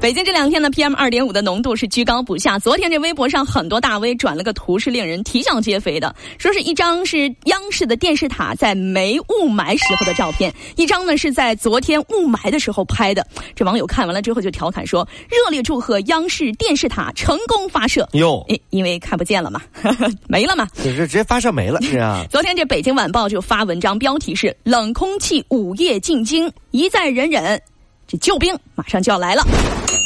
北京这两天呢，PM 二点五的浓度是居高不下。昨天这微博上很多大 V 转了个图，是令人啼笑皆非的。说是一张是央视的电视塔在没雾霾时候的照片，一张呢是在昨天雾霾的时候拍的。这网友看完了之后就调侃说：“热烈祝贺央视电视塔成功发射。”哟，因因为看不见了嘛，没了嘛，这直接发射没了 是啊。昨天这北京晚报就发文章，标题是“冷空气午夜进京，一再忍忍，这救兵马上就要来了”。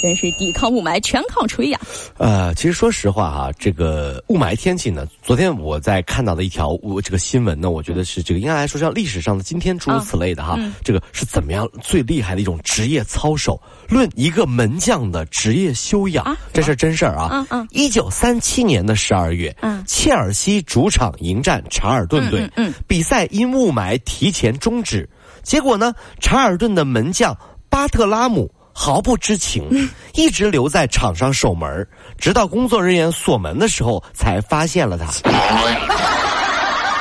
真是抵抗雾霾全靠吹呀！呃，其实说实话哈，这个雾霾天气呢，昨天我在看到的一条我这个新闻呢，我觉得是这个应该来说像历史上的今天诸如此类的哈，这个是怎么样最厉害的一种职业操守？论一个门将的职业修养，这是真事儿啊！嗯嗯，一九三七年的十二月，嗯，切尔西主场迎战查尔顿队，嗯，比赛因雾霾提前终止，结果呢，查尔顿的门将巴特拉姆。毫不知情，一直留在场上守门，直到工作人员锁门的时候才发现了他。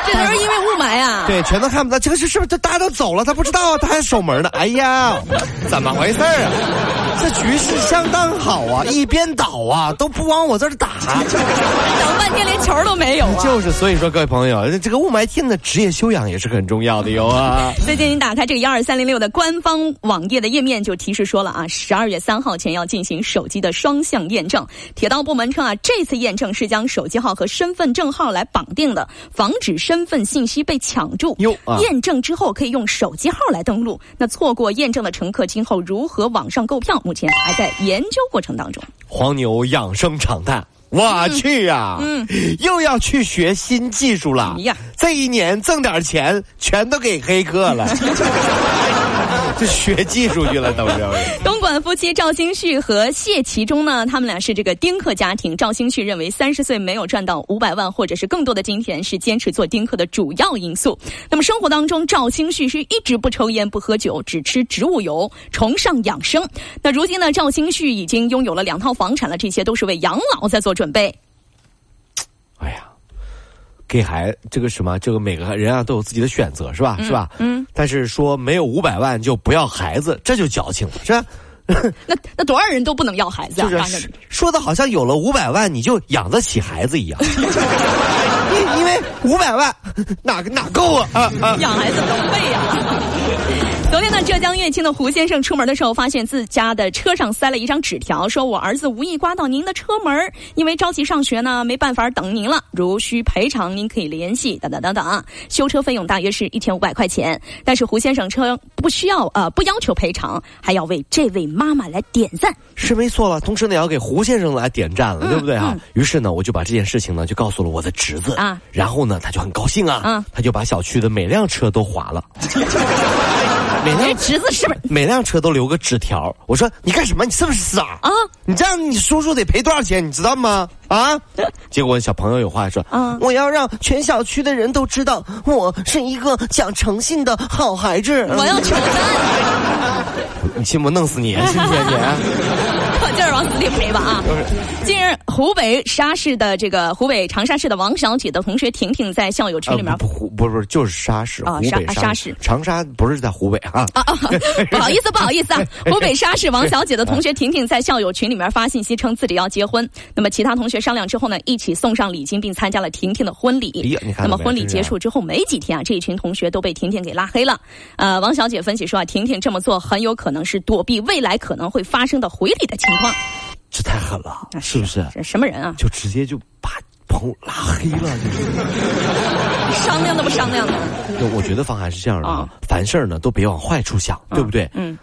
这都是因为雾霾啊！对，全都看不到。这个是是不是？大家都走了，他不知道，他还守门呢。哎呀，怎么回事啊？这局势相当好啊，一边倒啊，都不往我这儿打，等半天连球都没有。就是，所以说各位朋友，这个雾霾天的职业修养也是很重要的哟啊。最近你打开这个幺二三零六的官方网页的页面，就提示说了啊，十二月三号前要进行手机的双向验证。铁道部门称啊，这次验证是将手机号和身份证号来绑定的，防止身份信息被抢注。哟，验证之后可以用手机号来登录。那错过验证的乘客今后如何网上购票？目前还在研究过程当中。黄牛养生常态，我去呀！嗯，又要去学新技术了。呀，这一年挣点钱全都给黑客了。就学技术去了，都是。夫妻赵兴旭和谢其中呢，他们俩是这个丁克家庭。赵兴旭认为，三十岁没有赚到五百万或者是更多的金钱，是坚持做丁克的主要因素。那么生活当中，赵兴旭是一直不抽烟、不喝酒，只吃植物油，崇尚养生。那如今呢，赵兴旭已经拥有了两套房产了，这些都是为养老在做准备。哎呀。给孩这个什么，这个每个人啊都有自己的选择，是吧？是吧？嗯。但是说没有五百万就不要孩子，这就矫情了，是吧？那那多少人都不能要孩子啊？就是说的好像有了五百万你就养得起孩子一样。因因为五百万哪哪够啊？养孩子多费呀。昨天呢，浙江乐清的胡先生出门的时候，发现自家的车上塞了一张纸条，说我儿子无意刮到您的车门，因为着急上学呢，没办法等您了。如需赔偿，您可以联系等等等等啊。修车费用大约是一千五百块钱，但是胡先生称不需要呃不要求赔偿，还要为这位妈妈来点赞。是没错了，同时呢也要给胡先生来点赞了，对不对啊？于是呢，我就把这件事情呢就告诉了我的侄子啊，然后呢他就很高兴啊，嗯，他就把小区的每辆车都划了。每辆侄子是不是每辆车都留个纸条？我说你干什么？你是不是傻啊？你这样你叔叔得赔多少钱？你知道吗？啊！结果小朋友有话说啊，我要让全小区的人都知道我是一个讲诚信的好孩子。我要求赞！你信不弄死你？信不信你。往死里赔吧啊！近日，湖北沙市的这个湖北长沙市的王小姐的同学婷婷在校友群里面，不不不是就是沙市啊，沙沙市长沙不是在湖北啊啊啊！不好意思不好意思啊！湖北沙市王小姐的同学婷婷在校友群里面发信息称自己要结婚，那么其他同学商量之后呢，一起送上礼金并参加了婷婷的婚礼。那么婚礼结束之后没几天啊，这一群同学都被婷婷给拉黑了。呃，王小姐分析说啊，婷婷这么做很有可能是躲避未来可能会发生的回礼的情况。这太狠了，是不是？什么人啊？就直接就把朋友拉黑了，商量都不商量的。我觉得方涵是这样的啊，凡事呢都别往坏处想，对不对？嗯。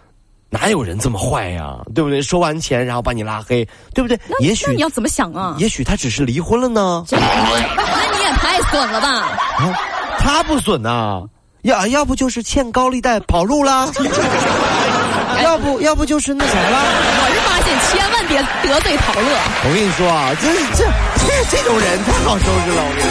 哪有人这么坏呀？对不对？收完钱然后把你拉黑，对不对？也许你要怎么想啊？也许他只是离婚了呢。那你也太损了吧？啊，他不损呐，要要不就是欠高利贷跑路了。要不要不就是那啥了？我是发现千万别得罪陶乐。我跟你说啊，这这这这种人太好收拾了。我跟你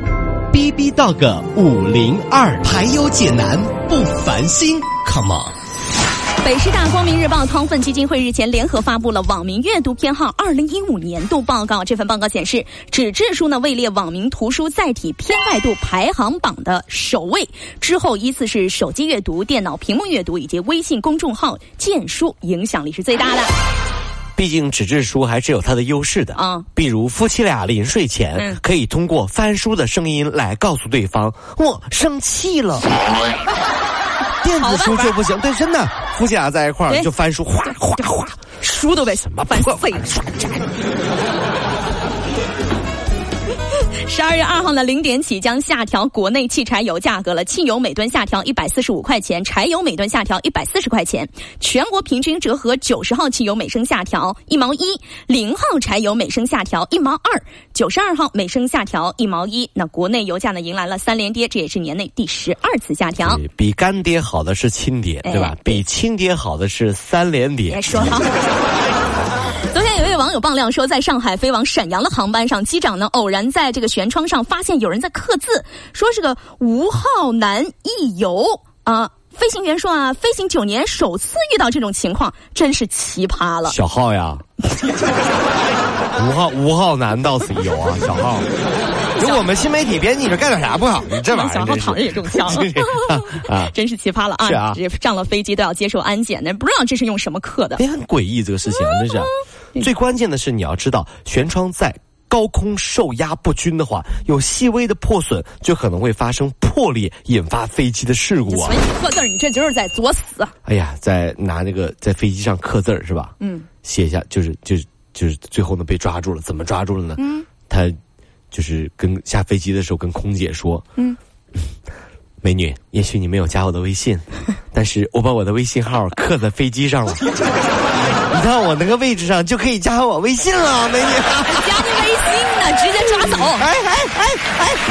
B B Dog 五零二，排忧解难不烦心，Come on。北师大光明日报汤奋基金会日前联合发布了网民阅读偏好二零一五年度报告。这份报告显示，纸质书呢位列网民图书载体偏爱度排行榜的首位，之后依次是手机阅读、电脑屏幕阅读以及微信公众号荐书，影响力是最大的。毕竟纸质书还是有它的优势的。啊比如夫妻俩临睡前、嗯。可以通过翻书的声音来告诉对方我生气了。电子书就不行，对，真的，夫妻俩在一块儿就翻书，哗哗哗，书都被什么翻碎了。十二月二号呢零点起将下调国内汽柴油价格了，汽油每吨下调一百四十五块钱，柴油每吨下调一百四十块钱，全国平均折合九十号汽油每升下调一毛一，零号柴油每升下调一毛二，九十二号每升下调一毛一。那国内油价呢迎来了三连跌，这也是年内第十二次下调。比干爹好的是亲爹，对吧哎？比亲爹好的是三连爹别。说了。昨天有位网友爆料说，在上海飞往沈阳的航班上，机长呢偶然在这个舷窗上发现有人在刻字，说是个吴浩南一游啊。飞行员说啊，飞行九年首次遇到这种情况，真是奇葩了。小号呀，五号五号难到此一游啊，小号。如果我们新媒体编辑，你这干点啥不好？你这玩意儿小号躺着也中枪啊！真是奇葩了啊！是啊这上了飞机都要接受安检那，不知道这是用什么刻的。也很诡异这个事情，真是最关键的是，你要知道，舷窗在高空受压不均的话，有细微的破损，就可能会发生破裂，引发飞机的事故啊。你刻字儿，你这就是在作死。哎呀，在拿那个在飞机上刻字儿是吧？嗯，写下就是就是就是最后呢被抓住了，怎么抓住了呢？嗯，他就是跟下飞机的时候跟空姐说，嗯。美女，也许你没有加我的微信，但是我把我的微信号刻在飞机上了。你看我那个位置上就可以加我微信了，美女。加你微信直接抓走。哎哎哎哎，